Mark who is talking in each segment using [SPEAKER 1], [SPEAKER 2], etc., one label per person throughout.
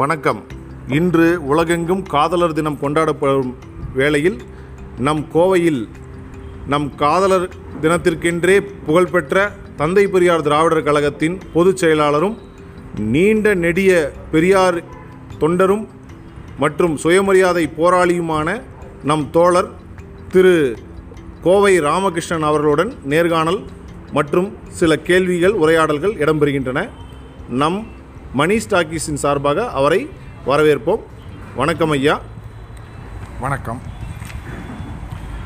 [SPEAKER 1] வணக்கம். இன்று உலகெங்கும் காதலர் தினம் கொண்டாடப்படும் வேளையில் நம் கோவையில் நம் காதலர் தினத்திற்கென்றே புகழ்பெற்ற தந்தை பெரியார் திராவிடர் கழகத்தின் பொதுச் செயலாளரும் நீண்ட நெடிய பெரியார் தொண்டரும் மற்றும் சுயமரியாதை போராளியுமான நம் தோழர் திரு கோவை ராமகிருஷ்ணன் அவர்களுடன் நேர்காணல் மற்றும் சில கேள்விகள் உரையாடல்கள் இடம்பெறுகின்றன. நம் மணி ஸ்டாக்கீஸின் சார்பாக அவரை வரவேற்போம். வணக்கம் ஐயா.
[SPEAKER 2] வணக்கம்.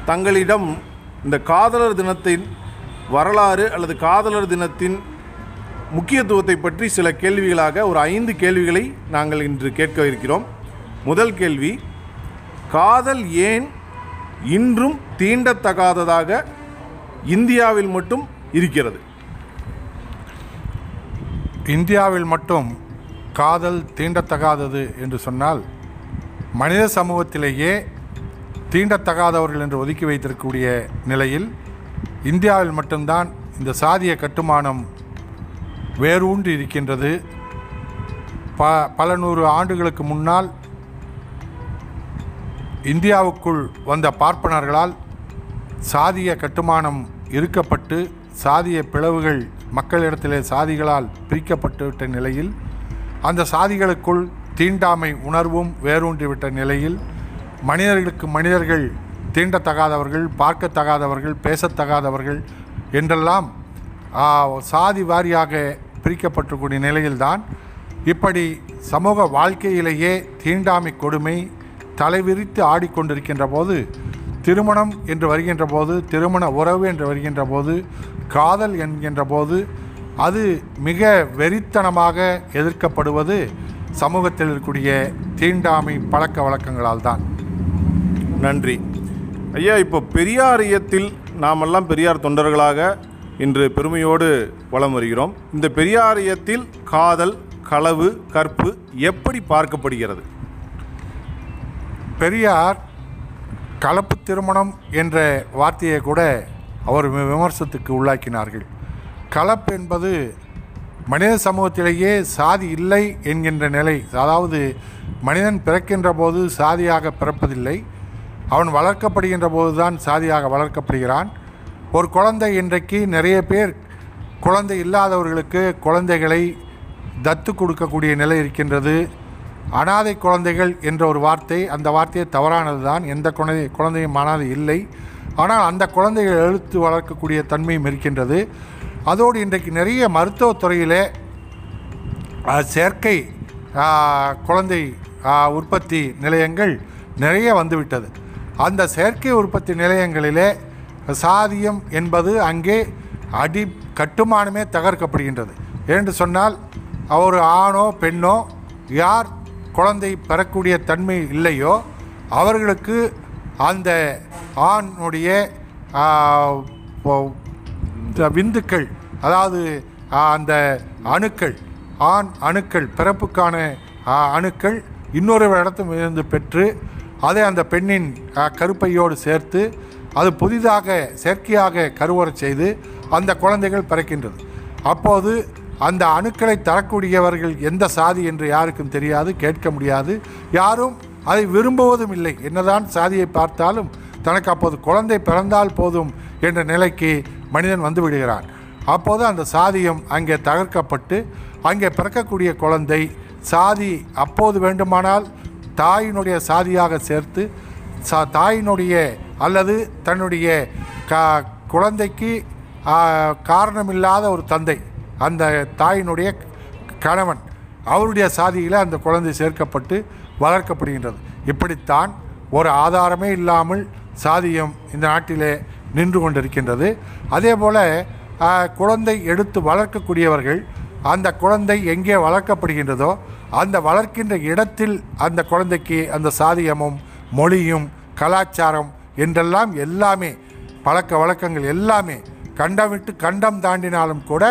[SPEAKER 1] தங்களிடம் இந்த காதலர் தினத்தின் வரலாறு அல்லது காதலர் தினத்தின் முக்கியத்துவத்தை பற்றி சில கேள்விகளாக ஒரு ஐந்து கேள்விகளை நாங்கள் இன்று கேட்க இருக்கிறோம். முதல் கேள்வி காதல் ஏன் இன்றும் தீண்டத்தகாததாக இந்தியாவில் மட்டும் இருக்கிறது?
[SPEAKER 2] இந்தியாவில் மட்டும் காதல் தீண்டத்தகாதது என்று சொன்னால் மனித சமூகத்திலேயே தீண்டத்தகாதவர்கள் என்று ஒதுக்கி வைத்திருக்கக்கூடிய நிலையில் இந்தியாவில் மட்டும்தான் இந்த சாதிய கட்டுமானம் வேரூன்றி இருக்கின்றது. ப பல நூறு ஆண்டுகளுக்கு முன்னால் இந்தியாவுக்குள் வந்த பார்ப்பனர்களால் சாதிய கட்டுமானம் இருக்கப்பட்டு சாதிய பிளவுகள் மக்களிடத்திலே சாதிகளால் பிரிக்கப்பட்டுவிட்ட நிலையில் அந்த சாதிகளுக்குள் தீண்டாமை உணர்வும் வேரூன்றிவிட்ட நிலையில் மனிதர்களுக்கு மனிதர்கள் தீண்டத்தகாதவர்கள் பார்க்கத்தகாதவர்கள் பேசத்தகாதவர்கள் என்றெல்லாம் சாதி வாரியாக பிரிக்கப்பட்டக்கூடிய நிலையில்தான் இப்படி சமூக வாழ்க்கையிலேயே தீண்டாமை கொடுமை தலைவிரித்து ஆடிக்கொண்டிருக்கின்ற போது திருமணம் என்று வருகின்ற போது திருமண உறவு என்று வருகின்ற போது காதல் என்கின்ற போது அது மிக வெறித்தனமாக எதிர்க்கப்படுவது சமூகத்தில் இருக்கக்கூடிய தீண்டாமை பழக்க வழக்கங்களால் தான்
[SPEAKER 1] நன்றி. ஐயா இப்போ பெரியாரியத்தில் நாமெல்லாம் பெரியார் தொண்டர்களாக இன்று பெருமையோடு வலம் வருகிறோம். இந்த பெரியாரியத்தில் காதல் களவு கற்பு எப்படி பார்க்கப்படுகிறது?
[SPEAKER 2] பெரியார் கலப்பு திருமணம் என்ற வார்த்தையை கூட அவர் வி- விமர்சனத்துக்கு உள்ளாக்கினார்கள். கலப்பு என்பது மனித சமூகத்திலேயே சாதி இல்லை என்கின்ற நிலை. அதாவது மனிதன் பிறக்கின்ற போது சாதியாக பிறப்பதில்லை. அவன் வளர்க்கப்படுகின்ற போதுதான் சாதியாக வளர்க்கப்படுகிறான். ஒரு குழந்தை இன்றைக்கு நிறைய பேர் குழந்தை இல்லாதவர்களுக்கு குழந்தைகளை தத்து கொடுக்கக்கூடிய நிலை இருக்கின்றது. அனாதை குழந்தைகள் என்ற ஒரு வார்த்தை அந்த வார்த்தையை தவறானது தான் எந்த குழந்தை குழந்தையும் அனாதை இல்லை. ஆனால் அந்த குழந்தைகள் எழுத்து வளர்க்கக்கூடிய தன்மையும் இருக்கின்றது. அதோடு இன்றைக்கு நிறைய மருத்துவத்துறையிலே செயற்கை குழந்தை உற்பத்தி நிலையங்கள் நிறைய வந்துவிட்டது. அந்த செயற்கை உற்பத்தி நிலையங்களிலே சாதியம் என்பது அங்கே அடி கட்டுமானமே தகர்க்கப்படுகின்றது. என்று சொன்னால் ஒரு ஆணோ பெண்ணோ யார் குழந்தை பெறக்கூடிய தன்மை இல்லையோ அவர்களுக்கு அந்த ஆணுடைய விந்துக்கள் அதாவது அந்த அணுக்கள் ஆண் அணுக்கள் பிறப்புக்கான அணுக்கள் இன்னொரு இடத்தும் இருந்து பெற்று அதை அந்த பெண்ணின் கருப்பையோடு சேர்த்து அது புதிதாக செயற்கையாக கருவறச் செய்து அந்த குழந்தைகள் பிறக்கின்றது. அப்போது அந்த அணுக்களை தரக்கூடியவர்கள் எந்த சாதி என்று யாருக்கும் தெரியாது கேட்க முடியாது. யாரும் அதை விரும்புவதும் இல்லை. என்னதான் சாதியை பார்த்தாலும் தனக்கு அப்போது குழந்தை பிறந்தால் போதும் என்ற நிலைக்கு மனிதன் வந்து விடுகிறான். அப்போது அந்த சாதியம் அங்கே தகர்க்கப்பட்டு அங்கே பிறக்கக்கூடிய குழந்தை சாதி அப்போது வேண்டுமானால் தாயினுடைய சாதியாக சேர்த்து சா தாயினுடைய அல்லது தன்னுடைய கா குழந்தைக்கு காரணமில்லாத ஒரு தந்தை அந்த தாயினுடைய கணவன் அவருடைய சாதியில் அந்த குழந்தை சேர்க்கப்பட்டு வளர்க்கப்படுகின்றது. இப்படித்தான் ஒரு ஆதாரமே இல்லாமல் சாதியம் இந்த நாட்டிலே நின்று கொண்டிருக்கின்றது. அதே போல் குழந்தை எடுத்து வளர்க்கக்கூடியவர்கள் அந்த குழந்தை எங்கே வளர்க்கப்படுகின்றதோ அந்த வளர்க்கின்ற இடத்தில் அந்த குழந்தைக்கு அந்த சாதியமும் மொழியும் கலாச்சாரம் என்றெல்லாம் எல்லாமே பழக்க வழக்கங்கள் எல்லாமே கண்டம் விட்டு கண்டம் தாண்டினாலும் கூட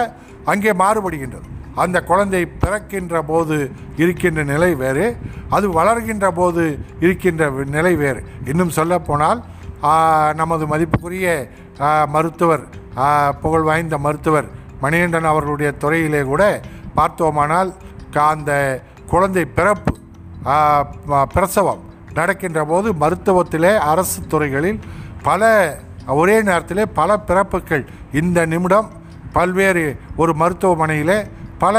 [SPEAKER 2] அங்கே மாறுபடுகின்றது. அந்த குழந்தை பிறக்கின்ற போது இருக்கின்ற நிலை வேறு அது வளர்கின்ற போது இருக்கின்ற நிலை வேறு. இன்னும் சொல்லப்போனால் நமது மதிப்புக்குரிய மருத்துவர் புகழ் வாய்ந்த மருத்துவர் மணிகண்டன் அவர்களுடைய துறையிலே கூட பார்த்தோமானால் அந்த குழந்தை பிறப்பு பிரசவம் நடக்கின்ற போது மருத்துவத்திலே அரசு துறைகளில் பல ஒரே நேரத்திலே பல பிறப்புகள். இந்த நிமிடம் பல்வேறு ஒரு மருத்துவமனையிலே பல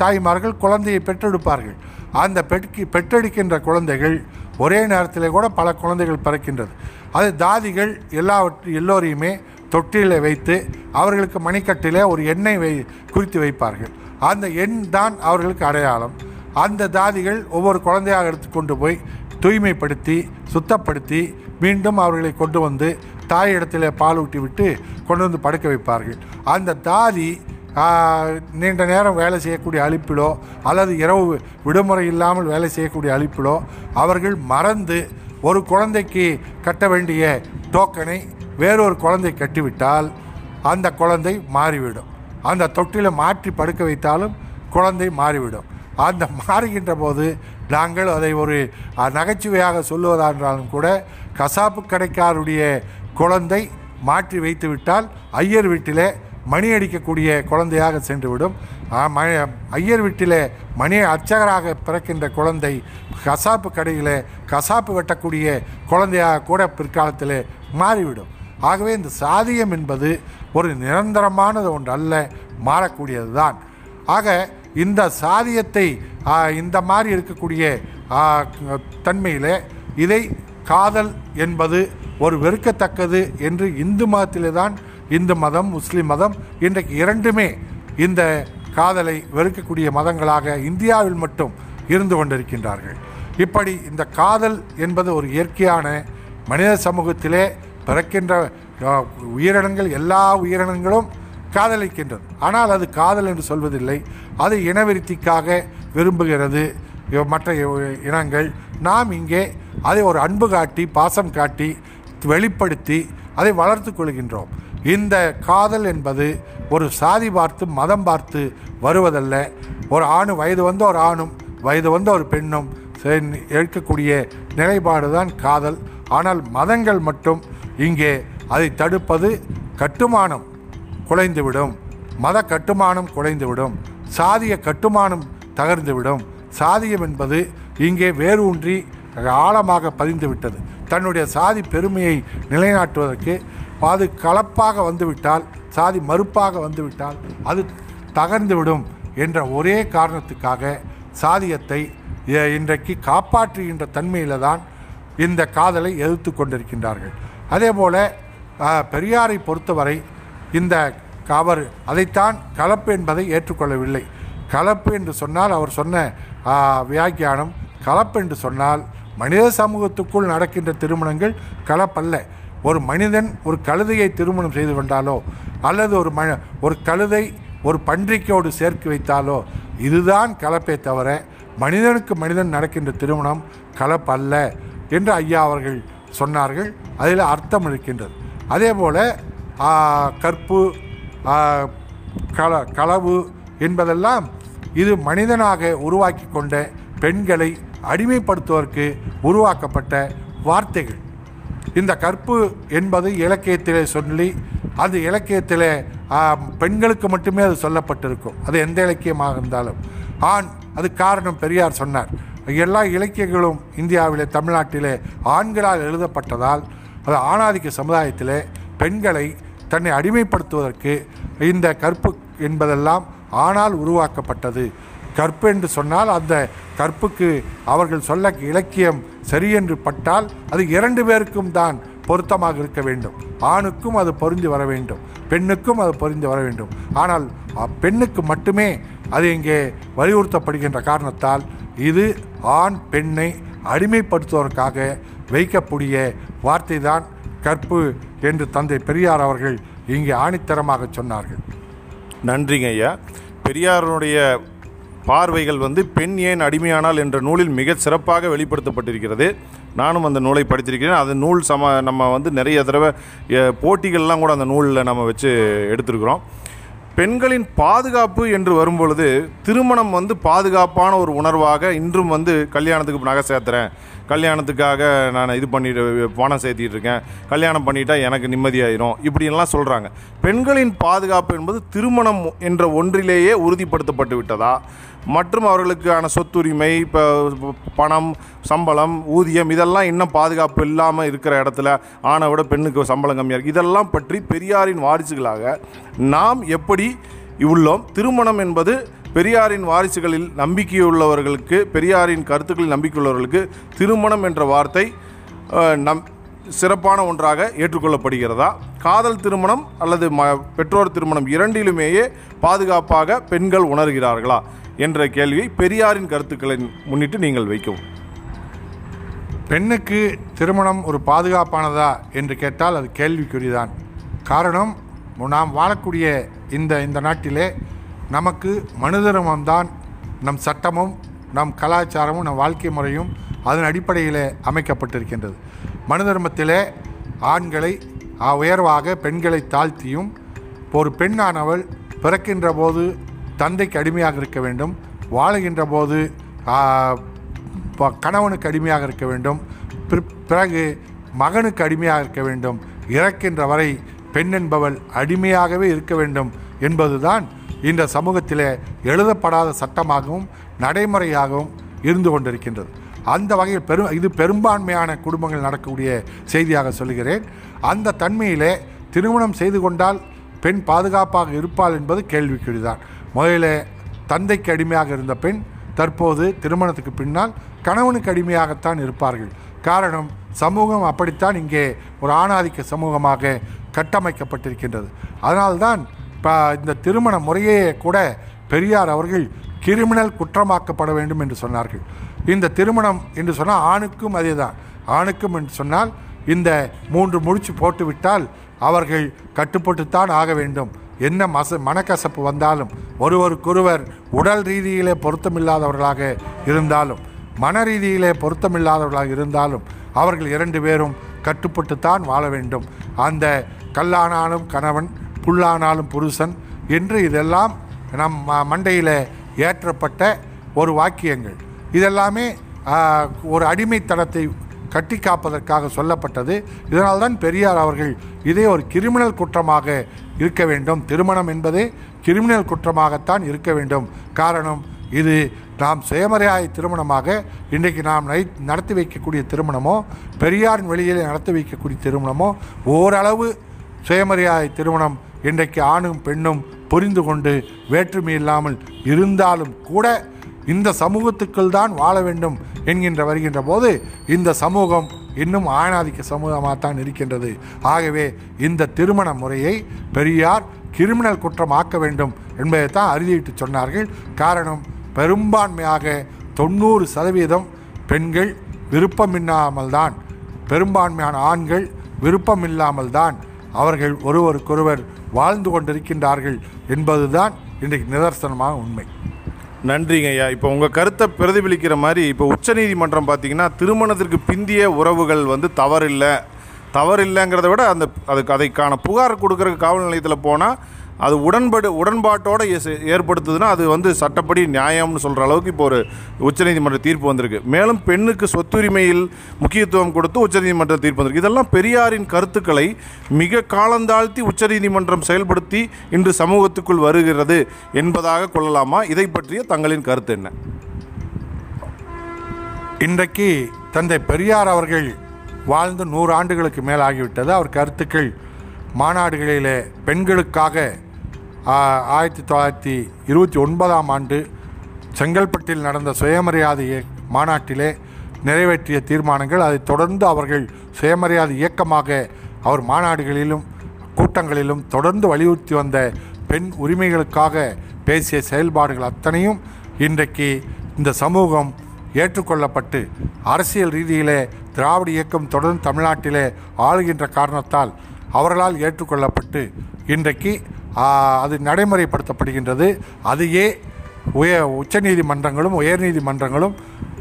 [SPEAKER 2] தாய்மார்கள் குழந்தையை பெற்றெடுப்பார்கள். அந்த பெட்கி பெற்றெடுக்கின்ற குழந்தைகள் ஒரே நேரத்தில் கூட பல குழந்தைகள் பிறக்கின்றது. அது தாதிகள் எல்லாவற்றை எல்லோரையுமே தொட்டிலை வைத்து அவர்களுக்கு மணிக்கட்டிலே ஒரு எண்ணெய் வை குறித்து வைப்பார்கள். அந்த எண் தான் அவர்களுக்கு அடையாளம். அந்த தாதிகள் ஒவ்வொரு குழந்தையாக எடுத்துக்கொண்டு போய் தூய்மைப்படுத்தி சுத்தப்படுத்தி மீண்டும் அவர்களை கொண்டு வந்து தாயிடத்தில் பால் ஊட்டி விட்டு கொண்டு வந்து படுக்க வைப்பார்கள். அந்த தாதி நீண்ட நேரம் வேலை செய்யக்கூடிய அழிப்பிலோ அல்லது இரவு விடுமுறை இல்லாமல் வேலை செய்யக்கூடிய அழிப்பிலோ அவர்கள் மறந்து ஒரு குழந்தைக்கு கட்ட வேண்டிய டோக்கனை வேறொரு குழந்தை கட்டிவிட்டால் அந்த குழந்தை மாறிவிடும். அந்த தொட்டில மாற்றி படுக்க வைத்தாலும் குழந்தை மாறிவிடும். அந்த மாறுகின்ற போது நாங்கள் அதை ஒரு நகைச்சுவையாக சொல்லுவதான்றாலும் கூட கசாப்பு கடைக்காருடைய குழந்தை மாற்றி வைத்துவிட்டால் ஐயர் வீட்டிலே மணி அடிக்கக்கூடிய குழந்தையாக சென்றுவிடும். ம- ஐயர் வீட்டிலே மணி அர்ச்சகராக பிறக்கின்ற குழந்தை கசாப்பு கடையில் கசாப்பு வெட்டக்கூடிய குழந்தையாக கூட பிற்காலத்தில் மாறிவிடும். ஆகவே இந்த சாதியம் என்பது ஒரு நிரந்தரமானது ஒன்று அல்ல மாறக்கூடியது தான் ஆக இந்த சாதியத்தை இந்த மாதிரி இருக்கக்கூடிய தன்மையில் இதை காதல் என்பது ஒரு வெறுக்கத்தக்கது என்று இந்து மதத்திலே தான் இந்து மதம் முஸ்லீம் மதம் இன்றைக்கு இரண்டுமே இந்த காதலை வெறுக்கக்கூடிய மதங்களாக இந்தியாவில் மட்டும் இருந்து கொண்டிருக்கின்றார்கள். இப்படி இந்த காதல் என்பது ஒரு இயற்கையான மனித சமூகத்திலே பிறக்கின்ற உயிரினங்கள் எல்லா உயிரினங்களும் காதலிக்கின்றது. ஆனால் அது காதல் என்று சொல்வதில்லை. அது இனவிருத்திக்காக விரும்புகிறது. மற்ற இனங்கள். நாம் இங்கே அதை ஒரு அன்பு காட்டி பாசம் காட்டி வெளிப்படுத்தி அதை வளர்த்து கொள்கின்றோம். இந்த காதல் என்பது ஒரு சாதி பார்த்து மதம் பார்த்து வருவதல்ல. ஒரு ஆணு வயது வந்த ஒரு ஆணும் வயது வந்த ஒரு பெண்ணும் சே- எடுக்கக்கூடிய நிலைப்பாடு தான் காதல். ஆனால் மதங்கள் மட்டும் இங்கே அதை தடுப்பது கட்டுமானம் குலைந்துவிடும். மத கட்டுமானம் குலைந்துவிடும். சாதிய கட்டுமானம் தகர்ந்துவிடும். சாதியம் என்பது இங்கே வேரூன்றி ஆழமாக பதிந்துவிட்டது. தன்னுடைய சாதி பெருமையை நிலைநாட்டுவதற்கு அது கலப்பாக வந்துவிட்டால் சாதி மறுப்பாக வந்துவிட்டால் அது தகர்ந்துவிடும் என்ற ஒரே காரணத்துக்காக சாதியத்தை இன்றைக்கு காப்பாற்றுகின்ற தன்மையில் தான் இந்த காதலை எதிர்த்து கொண்டிருக்கின்றார்கள். அதே போல் பெரியாரை பொறுத்தவரை இந்த அவர் அதைத்தான் கலப்பு என்பதை ஏற்றுக்கொள்ளவில்லை. கலப்பு என்று சொன்னால் அவர் சொன்ன வியாக்கியானம் கலப்பு என்று சொன்னால் மனித சமூகத்துக்குள் நடக்கின்ற திருமணங்கள் கலப்பல்ல. ஒரு மனிதன் ஒரு கழுதையை திருமணம் செய்து கொண்டாலோ அல்லது ஒரு ம ஒரு கழுதை ஒரு பன்றிக்கோடு சேர்த்து வைத்தாலோ இதுதான் கலப்பே தவிர மனிதனுக்கு மனிதன் நடக்கின்ற திருமணம் கலப்பல்ல என்று ஐயா அவர்கள் சொன்னார்கள். அதில் அர்த்தம் இருக்கின்றது. அதே போல் கற்பு கல களவு என்பதெல்லாம் இது மனிதனாக உருவாக்கி கொண்ட பெண்களை அடிமைப்படுத்துவதற்கு உருவாக்கப்பட்ட வார்த்தைகள். இந்த கற்பு என்பது இலக்கியத்திலே சொல்லி அது இலக்கியத்திலே பெண்களுக்கு மட்டுமே அது சொல்லப்பட்டிருக்கும். அது எந்த இலக்கியமாக இருந்தாலும். ஆண் அது காரணம் பெரியார் சொன்னார். எல்லா இலக்கியங்களும் இந்தியாவிலே தமிழ்நாட்டிலே ஆண்களால் எழுதப்பட்டதால் அது ஆணாதிக்க சமுதாயத்திலே பெண்களை தன்னை அடிமைப்படுத்துவதற்கு இந்த கற்பு என்பதெல்லாம் ஆணால் உருவாக்கப்பட்டது. கற்பு என்று சொன்னால் அந்த கற்புக்கு அவர்கள் சொல்ல இலக்கியம் சரியென்று பட்டால் அது இரண்டு பேருக்கும் தான் பொருத்தமாக இருக்க வேண்டும். ஆணுக்கும் அது பொருந்தி வர வேண்டும். பெண்ணுக்கும் அது பொருந்தி வர வேண்டும். ஆனால் பெண்ணுக்கு மட்டுமே அது இங்கே வலியுறுத்தப்படுகின்ற காரணத்தால் இது ஆண் பெண்ணை அடிமைப்படுத்துவதற்காக வைக்கக்கூடிய வார்த்தை தான் கற்பு என்று தந்தை பெரியார் அவர்கள் இங்கே ஆணித்தரமாக சொன்னார்கள்.
[SPEAKER 1] நன்றிங்க ஐயா. பெரியாருடைய பார்வைகள் வந்து பெண் ஏன் அடிமையானால் என்ற நூலில் மிகச் சிறப்பாக வெளிப்படுத்தப்பட்டிருக்கிறது. நானும் அந்த நூலை படித்திருக்கிறேன். அந்த நூல் சம நம்ம வந்து நிறைய தடவை போட்டிகள்லாம் கூட அந்த நூலில் நம்ம வச்சு எடுத்திருக்கிறோம். பெண்களின் பாதுகாப்பு என்று வரும்பொழுது திருமணம் வந்து பாதுகாப்பான ஒரு உணர்வாக இன்றும் வந்து கல்யாணத்துக்கு நகை சேர்த்துறேன். கல்யாணத்துக்காக நான் இது பண்ணிட்டு பணம் சேர்த்திட்டு இருக்கேன் கல்யாணம் பண்ணிட்டா எனக்கு நிம்மதியாயிரும். இப்படின்லாம் சொல்கிறாங்க பெண்களின் பாதுகாப்பு என்பது திருமணம் என்ற ஒன்றிலேயே உறுதிப்படுத்தப்பட்டு விட்டதா? மற்றும் அவர்களுக்கான சொத்துரிமை இப்போ பணம் சம்பளம் ஊதியம் இதெல்லாம் இன்னும் பாதுகாப்பு இல்லாமல் இருக்கிற இடத்துல ஆணை விட பெண்ணுக்கு சம்பளம் கம்மியாக இருக்குது இதெல்லாம் பற்றி பெரியாரின் வாரிசுகளாக நாம் எப்படி உள்ளோம்? திருமணம் என்பது பெரியாரின் வாரிசுகளில் நம்பிக்கையுள்ளவர்களுக்கு பெரியாரின் கருத்துக்களில் நம்பிக்கையுள்ளவர்களுக்கு திருமணம் என்ற வார்த்தை நம் சிறப்பான ஒன்றாக ஏற்றுக்கொள்ளப்படுகிறதா? காதல் திருமணம் அல்லது ம பெற்றோர் திருமணம் இரண்டிலுமேயே பாதுகாப்பாக பெண்கள் உணர்கிறார்களா? என்ற கேள்வியை பெரியாரின் கருத்துக்களை முன்னிட்டு நீங்கள் வைக்கவும்.
[SPEAKER 2] பெண்ணுக்கு திருமணம் ஒரு பாதுகாப்பானதா என்று கேட்டால் அது கேள்விக்குறிதான். காரணம் நாம் வாழக்கூடிய இந்த இந்த நாட்டிலே நமக்கு மனுதர்மம்தான் நம் சட்டமும் நம் கலாச்சாரமும் நம் வாழ்க்கை முறையும் அதன் அடிப்படையில் அமைக்கப்பட்டிருக்கின்றது. மனு தர்மத்திலே ஆண்களை உயர்வாக பெண்களை தாழ்த்தியும் ஒரு பெண்ணானவள் பிறக்கின்ற போது தந்தைக்கு அடிமையாக இருக்க வேண்டும் வாழுகின்ற போது கணவனுக்கு அடிமையாக இருக்க வேண்டும் பிறகு மகனுக்கு அடிமையாக இருக்க வேண்டும் இறக்கின்ற வரை பெண் என்பவள் அடிமையாகவே இருக்க வேண்டும் என்பதுதான் இந்த சமூகத்திலே எழுதப்படாத சட்டமாகவும் நடைமுறையாகவும் இருந்து கொண்டிருக்கின்றது. அந்த வகையில் பெரும் இது பெரும்பான்மையான குடும்பங்கள் நடக்கக்கூடிய செய்தியாக சொல்கிறேன் அந்த தன்மையிலே திருமணம் செய்து கொண்டால் பெண் பாதுகாப்பாக இருப்பாள் என்பது கேள்விக்குறிதான். முதலில் தந்தைக்கு அடிமையாக இருந்த பெண் தற்போது திருமணத்துக்கு பின்னால் கணவனுக்கு அடிமையாகத்தான் இருப்பார்கள். காரணம் சமூகம் அப்படித்தான் இங்கே ஒரு ஆணாதிக்க சமூகமாக கட்டமைக்கப்பட்டிருக்கின்றது. அதனால்தான் இப்போ இந்த திருமண முறையே கூட பெரியார் அவர்கள் கிரிமினல் குற்றமாக்கப்பட வேண்டும் என்று சொன்னார்கள். இந்த திருமணம் என்று சொன்னால் ஆணுக்கும் அதே தான் ஆணுக்கும் என்று சொன்னால் இந்த மூன்று முடிச்சு போட்டுவிட்டால் அவர்கள் கட்டுப்பட்டுத்தான் ஆக வேண்டும். என்ன மச மனக்கசப்பு வந்தாலும் ஒருவருக்கொருவர் உடல் ரீதியிலே பொருத்தமில்லாதவர்களாக இருந்தாலும் மன ரீதியிலே பொருத்தமில்லாதவர்களாக இருந்தாலும் அவர்கள் இரண்டு பேரும் கட்டுப்பட்டுத்தான் வாழ வேண்டும். அந்த கல்லானாலும் கணவன் புல்லானாலும் புருஷன் என்று இதெல்லாம் நம் ம- மண்டையில் ஏற்றப்பட்ட ஒரு வாக்கியங்கள். இதெல்லாமே ஒரு அடிமைத்தனத்தை கட்டி காப்பதற்காக சொல்லப்பட்டது. இதனால்தான் பெரியார் அவர்கள் இதே ஒரு கிரிமினல் குற்றமாக இருக்க வேண்டும். திருமணம் என்பதே கிரிமினல் குற்றமாகத்தான் இருக்க வேண்டும். காரணம் இது நாம் சுயமரியாதை திருமணமாக இன்றைக்கு நாம் நை நடத்தி வைக்கக்கூடிய திருமணமோ பெரியாரின் வெளியிலே நடத்தி வைக்கக்கூடிய திருமணமோ ஓரளவு சுயமரியாதை திருமணம் இன்றைக்கு ஆணும் பெண்ணும் புரிந்து கொண்டு வேற்றுமை இல்லாமல் இருந்தாலும் கூட இந்த சமூகத்துக்குள் தான் வாழ வேண்டும் என்கின்ற வருகின்ற போது இந்த சமூகம் இன்னும் ஆணாதிக்க சமூகமாக தான் இருக்கின்றது. ஆகவே இந்த திருமண முறையை பெரியார் கிரிமினல் குற்றம் ஆக்க வேண்டும் என்பதைத்தான் அறுதியிட்டு சொன்னார்கள். காரணம் பெரும்பான்மையாக தொண்ணூறு சதவீதம் பெண்கள் விருப்பமில்லாமல் தான் பெரும்பான்மையான ஆண்கள் விருப்பமில்லாமல் தான் அவர்கள் ஒருவருக்கொருவர் வாழ்ந்து கொண்டிருக்கின்றார்கள் என்பதுதான் இன்றைக்கு நிதர்சனமான உண்மை.
[SPEAKER 1] நன்றிங்க ஐயா. இப்போ உங்கள் கருத்தை பிரதிபலிக்கிற மாதிரி இப்போ உச்சநீதிமன்றம் பார்த்தீங்கன்னா திருமணத்திற்கு பிந்திய உறவுகள் வந்து தவறில்லை. தவறில்லைங்கிறத விட அந்த அதுக்கு அதைக்கான புகார் கொடுக்குற காவல் நிலையத்தில் போனால் அது உடன்படு உடன்பாட்டோட ஏற்படுத்துதுன்னா அது வந்து சட்டப்படி நியாயம்னு சொல்கிற அளவுக்கு இப்போ ஒரு உச்சநீதிமன்ற தீர்ப்பு வந்திருக்கு. மேலும் பெண்ணுக்கு சொத்துரிமையில் முக்கியத்துவம் கொடுத்து உச்சநீதிமன்ற தீர்ப்பு வந்திருக்கு. இதெல்லாம் பெரியாரின் கருத்துக்களை மிக காலந்தாழ்த்தி உச்சநீதிமன்றம் செயல்படுத்தி இன்று சமூகத்துக்குள் வருகிறது என்பதாக கொள்ளலாமா? இதை பற்றிய தங்களின் கருத்து என்ன?
[SPEAKER 2] இன்றைக்கு தந்தை பெரியார் அவர்கள் வாழ்ந்து நூறு ஆண்டுகளுக்கு மேல் ஆகிவிட்டது அவர் கருத்துக்கள் மாநாடுகளிலே பெண்களுக்காக ஆயிரத்தி தொள்ளாயிரத்தி இருபத்தி ஒன்பதாம் ஆண்டு செங்கல்பட்டில் நடந்த சுயமரியாதை மாநாட்டிலே நிறைவேற்றிய தீர்மானங்கள் அதை தொடர்ந்து அவர்கள் சுயமரியாதை இயக்கமாக அவர் மாநாடுகளிலும் கூட்டங்களிலும் தொடர்ந்து வலியுறுத்தி வந்த பெண் உரிமைகளுக்காக பேசிய செயல்பாடுகள் அத்தனையும் இன்றைக்கு இந்த சமூகம் ஏற்றுக்கொள்ளப்பட்டு அரசியல் ரீதியிலே திராவிட இயக்கம் தொடர்ந்து தமிழ்நாட்டிலே ஆளுகின்ற காரணத்தால் அவர்களால் ஏற்றுக்கொள்ளப்பட்டு இன்றைக்கு அது நடைமுறைப்படுத்தப்படுகின்றது. அதையே உய உச்சநீதிமன்றங்களும் உயர்நீதிமன்றங்களும்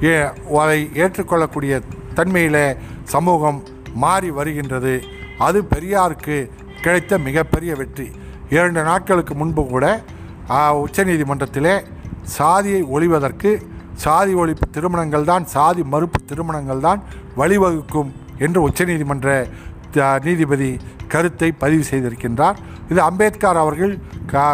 [SPEAKER 2] ஏ அதை ஏற்றுக்கொள்ளக்கூடிய தன்மையில் சமூகம் மாறி வருகின்றது. அது பெரியாருக்கு கிடைத்த மிகப்பெரிய வெற்றி. இரண்டு நாட்களுக்கு முன்பு கூட உச்சநீதிமன்றத்திலே சாதியை ஒழிவதற்கு சாதி ஒழிப்பு திருமணங்கள் தான் சாதி மறுப்பு திருமணங்கள் தான் வழிவகுக்கும் என்று உச்சநீதிமன்ற த- நீதிபதி கருத்தை பதிவு செய்திருக்கின்றார். இது அம்பேத்கர் அவர்கள் கா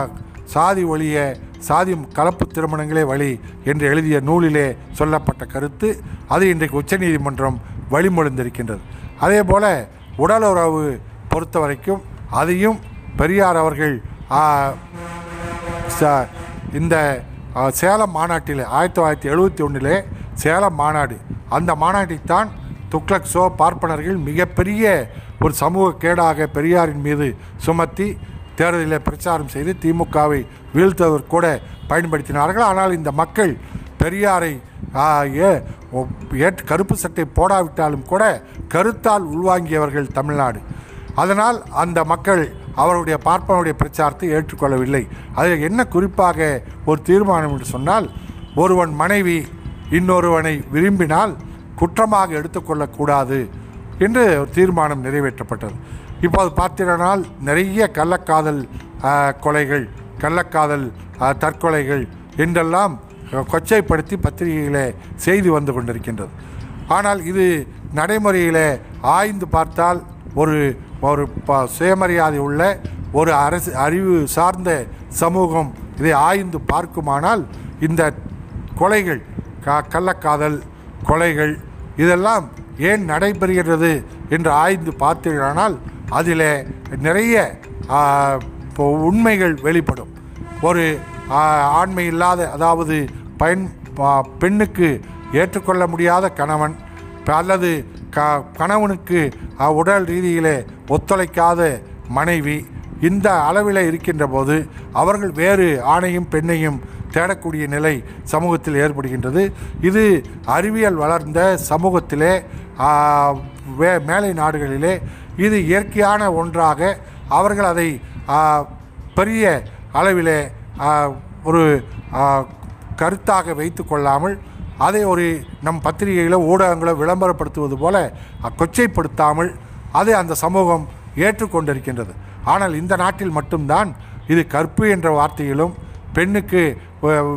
[SPEAKER 2] சாதி ஒழிய சாதி கலப்பு திருமணங்களே வழி என்று எழுதிய நூலிலே சொல்லப்பட்ட கருத்து. அது இன்றைக்கு உச்சநீதிமன்றம் வழிமொழிந்திருக்கின்றது. அதே போல உடலுறவு பொறுத்த வரைக்கும் அதையும் பெரியார் அவர்கள் ச- இந்த சேலம் மாநாட்டில் ஆயிரத்தி தொள்ளாயிரத்தி எழுபத்தி ஒன்றிலே சேலம் மாநாடு. அந்த மாநாட்டைத்தான் துக்ளக் சோ பார்ப்பனர்கள் மிகப்பெரிய ஒரு சமூக கேடாக பெரியாரின் மீது சுமத்தி தேர்தலில் பிரச்சாரம் செய்து திமுகவை வீழ்த்துவதற்கு கூட பயன்படுத்தினார்கள். ஆனால் இந்த மக்கள் பெரியாரை ஏ ஏற்று கருப்பு சட்டை போடாவிட்டாலும் கூட கருத்தால் உள்வாங்கியவர்கள் தமிழ்நாடு. அதனால் அந்த மக்கள் அவருடைய பார்ப்பனுடைய பிரச்சாரத்தை ஏற்றுக்கொள்ளவில்லை. அதில் என்ன குறிப்பாக ஒரு தீர்மானம் என்று சொன்னால் ஒருவன் மனைவி இன்னொருவனை விரும்பினால் குற்றமாக எடுத்துக்கொள்ளக்கூடாது. என்று ஒரு தீர்மானம் நிறைவேற்றப்பட்டது. இப்போது பார்த்தீங்கன்னால் நிறைய கள்ளக்காதல் கொலைகள் கள்ளக்காதல் தற்கொலைகள் என்றெல்லாம் கொச்சைப்படுத்தி பத்திரிகைகளை செய்தி வந்து கொண்டிருக்கின்றது. ஆனால் இது நடைமுறையில் ஆய்ந்து பார்த்தால் ஒரு ஒரு ப- சுயமரியாதை உள்ள ஒரு அரசு அறிவு சார்ந்த சமூகம் இதை ஆய்ந்து பார்க்குமானால் இந்த கொலைகள் க கள்ளக்காதல் கொலைகள் இதெல்லாம் ஏன் நடைபெறுகிறது என்று ஆய்ந்து பார்த்தீர்களானால் அதில் நிறைய உண்மைகள் வெளிப்படும். ஒரு ஆண்மை இல்லாத அதாவது பயன் பெண்ணுக்கு ஏற்றுக்கொள்ள முடியாத கணவன் அல்லது க கணவனுக்கு உடல் ரீதியிலே ஒத்துழைக்காத மனைவி இந்த அளவில் இருக்கின்ற போது அவர்கள் வேறு ஆணையும் பெண்ணையும் தேடக்கூடிய நிலை சமூகத்தில் ஏற்படுகின்றது. இது அறிவியல் வளர்ந்த சமூகத்திலே வே மேலை நாடுகளிலே இது இயற்கையான ஒன்றாக அவர்கள் அதை பெரிய அளவிலே ஒரு கருத்தாக வைத்து கொள்ளாமல் அதை ஒரு நம் பத்திரிகைகளோ ஊடகங்களோ விளம்பரப்படுத்துவது போல கொச்சைப்படுத்தாமல் அதை அந்த சமூகம் ஏற்றுக்கொண்டிருக்கின்றது. ஆனால் இந்த நாட்டில் மட்டும்தான் இது கற்பு என்ற வார்த்தையிலும் பெண்ணுக்கு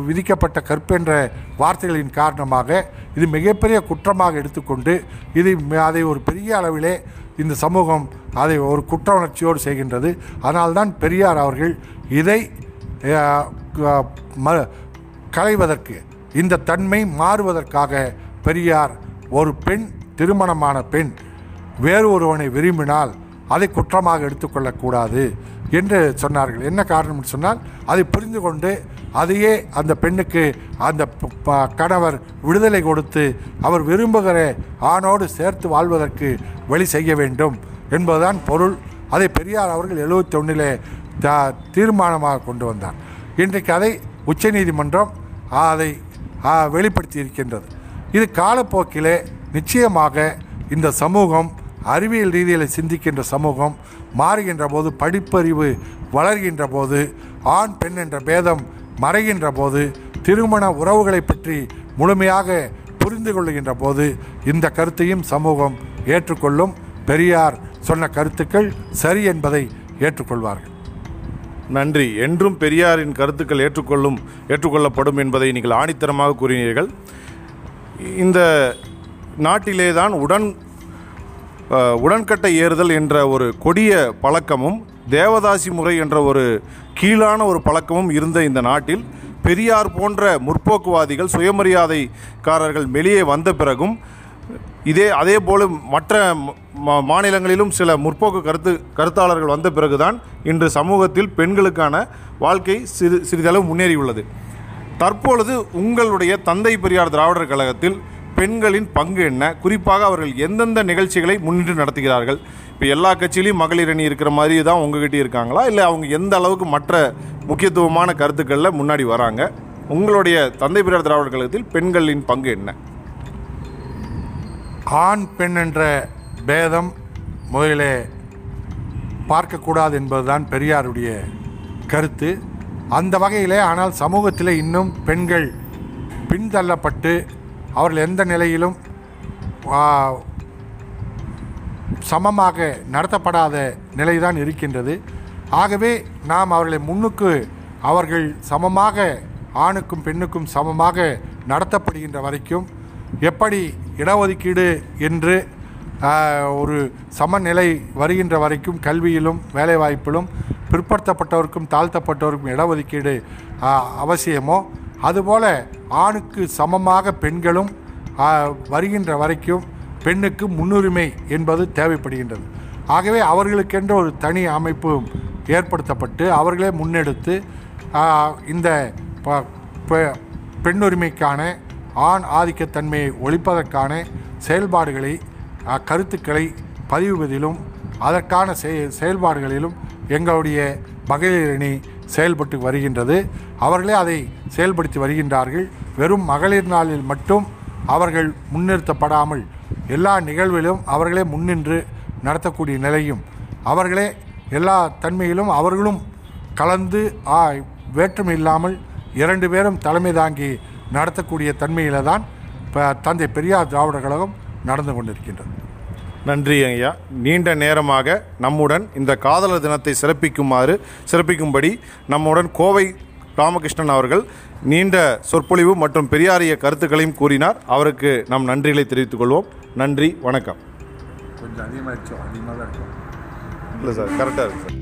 [SPEAKER 2] விதிக்கப்பட்ட கற்பு என்ற வார்த்தைகளின் காரணமாக இது மிகப்பெரிய குற்றமாக எடுத்துக்கொண்டு இது அதை ஒரு பெரிய அளவிலே இந்த சமூகம் அதை ஒரு குற்ற உணர்ச்சியோடு செய்கின்றது. அதனால்தான் பெரியார் அவர்கள் இதை ம- களைவதற்கு இந்த தன்மை மாறுவதற்காக பெரியார் ஒரு பெண் திருமணமான பெண் வேறு ஒருவனை விரும்பினால் அதை குற்றமாக எடுத்துக்கொள்ளக்கூடாது என்று சொன்னார்கள். என்ன காரணம் என்று சொன்னால் அதை புரிந்து கொண்டு அதையே அந்த பெண்ணுக்கு அந்த ப- கணவர் விடுதலை கொடுத்து அவர் விரும்புகிற ஆணோடு சேர்த்து வாழ்வதற்கு வழி செய்ய வேண்டும் என்பதுதான் பொருள். அதை பெரியார் அவர்கள் எழுபத்தி ஒன்றிலே தீர்மானமாக கொண்டு வந்தார். இன்றைக்கு அதை உச்சநீதிமன்றம் அதை வெளிப்படுத்தி இருக்கின்றது இது காலப்போக்கிலே நிச்சயமாக இந்த சமூகம் அறிவியல் ரீதியில் சிந்திக்கின்ற சமூகம் மாறுகின்ற போது படிப்பறிவு வளர்கின்ற போது ஆண் பெண் என்ற பேதம் மறைகின்ற போது திருமண உறவுகளை பற்றி முழுமையாக புரிந்து கொள்ளுகின்ற போது இந்த கருத்தையும் சமூகம் ஏற்றுக்கொள்ளும். பெரியார் சொன்ன கருத்துக்கள் சரி என்பதை ஏற்றுக்கொள்வார்கள்.
[SPEAKER 1] நன்றி. என்றும் பெரியாரின் கருத்துக்கள் ஏற்றுக்கொள்ளும் ஏற்றுக்கொள்ளப்படும் என்பதை நீங்கள் ஆணித்தரமாக கூறினீர்கள். இந்த நாட்டிலே தான் உடன் உடன்கட்டை ஏறுதல் என்ற ஒரு கொடிய பழக்கமும் தேவதாசி முறை என்ற ஒரு கீழான ஒரு பழக்கமும் இருந்த இந்த நாட்டில் பெரியார் போன்ற முற்போக்குவாதிகள் சுயமரியாதைக்காரர்கள் வெளியே வந்த பிறகும் இதே அதே போல மற்ற மாநிலங்களிலும் சில முற்போக்கு கருத்து கருத்தாளர்கள் வந்த பிறகுதான் இன்று சமூகத்தில் பெண்களுக்கான வாழ்க்கை சிறு சிறிதளவு முன்னேறியுள்ளது. தற்பொழுது உங்களுடைய தந்தை பெரியார் திராவிடர் கழகத்தில் பெண்களின் பங்கு என்ன? குறிப்பாக அவர்கள் எந்தெந்த நிகழ்ச்சிகளை முன்னிட்டு நடத்துகிறார்கள்? இப்போ எல்லா கட்சியிலையும் மகளிர் அணி இருக்கிற மாதிரி தான் உங்ககிட்ட இருக்காங்களா? இல்லை அவங்க எந்த அளவுக்கு மற்ற முக்கியத்துவமான கருத்துக்களில் முன்னாடி வராங்க? உங்களுடைய தந்தை பெரியார் திராவிடர் கழகத்தில் பெண்களின் பங்கு என்ன?
[SPEAKER 2] ஆண் பெண் என்ற பேதம் முதலிலே பார்க்கக்கூடாது என்பதுதான் பெரியாருடைய கருத்து. அந்த வகையிலே ஆனால் சமூகத்தில் இன்னும் பெண்கள் பின்தள்ளப்பட்டு அவர்கள் எந்த நிலையிலும் சமமாக நடத்தப்படாத நிலைதான் இருக்கின்றது. ஆகவே நாம் அவர்களை முன்னுக்கு அவர்கள் சமமாக ஆணுக்கும் பெண்ணுக்கும் சமமாக நடத்தப்படுகின்ற வரைக்கும் எப்படி இடஒதுக்கீடு என்று ஒரு சமநிலை வருகின்ற வரைக்கும் கல்வியிலும் வேலைவாய்ப்பிலும் பிற்படுத்தப்பட்டவருக்கும் தாழ்த்தப்பட்டவருக்கும் இடஒதுக்கீடு அவசியமோ? அதுபோல ஆணுக்கு சமமாக பெண்களும் வருகின்ற வரைக்கும் பெண்ணுக்கு முன்னுரிமை என்பது தேவைப்படுகின்றது. ஆகவே அவர்களுக்கென்ற ஒரு தனி அமைப்பு ஏற்படுத்தப்பட்டு அவர்களே முன்னெடுத்து இந்த ப- பெ- பெண்ணுரிமைக்கான ஆண் ஆதிக்கத்தன்மையை ஒழிப்பதற்கான செயல்பாடுகளை கருத்துக்களை பதிவுவதிலும் அதற்கான செய- செயல்பாடுகளிலும் எங்களுடைய மகளிர் அணி செயல்பட்டு வருகின்றது. அவர்களே அதை செயல்படுத்தி வருகின்றார்கள். வெறும் மகளிர் நாளில் மட்டும் அவர்கள் முன்னிறுத்தப்படாமல் எல்லா நிகழ்விலும் அவர்களே முன்னின்று நடத்தக்கூடிய நிலையும் அவர்களே எல்லா தன்மையிலும் அவர்களும் கலந்து ஆ, வேற்றுமை இல்லாமல் இரண்டு பேரும் தலைமை தாங்கி நடத்தக்கூடிய தன்மையில தான் இப்போ தந்தை பெரியார் திராவிடர் கழகம் நடந்து கொண்டிருக்கின்றது.
[SPEAKER 1] நன்றி ஐயா. நீண்ட நேரமாக நம்முடன் இந்த காதலர் தினத்தை சிறப்பிக்குமாறு சிறப்பிக்கும்படி நம்முடன் கோவை ராமகிருஷ்ணன் அவர்கள் நீண்ட சொற்பொழிவு மற்றும் பெரியாரிய கருத்துக்களையும் கூறினார். அவருக்கு நம் நன்றிகளை தெரிவித்துக் கொள்வோம். நன்றி வணக்கம்.
[SPEAKER 2] கொஞ்சம் அதிகமாக அதிகமாக தான் இருக்கும்.
[SPEAKER 1] இல்லை சார் கரெக்டாக இருக்கு சார்.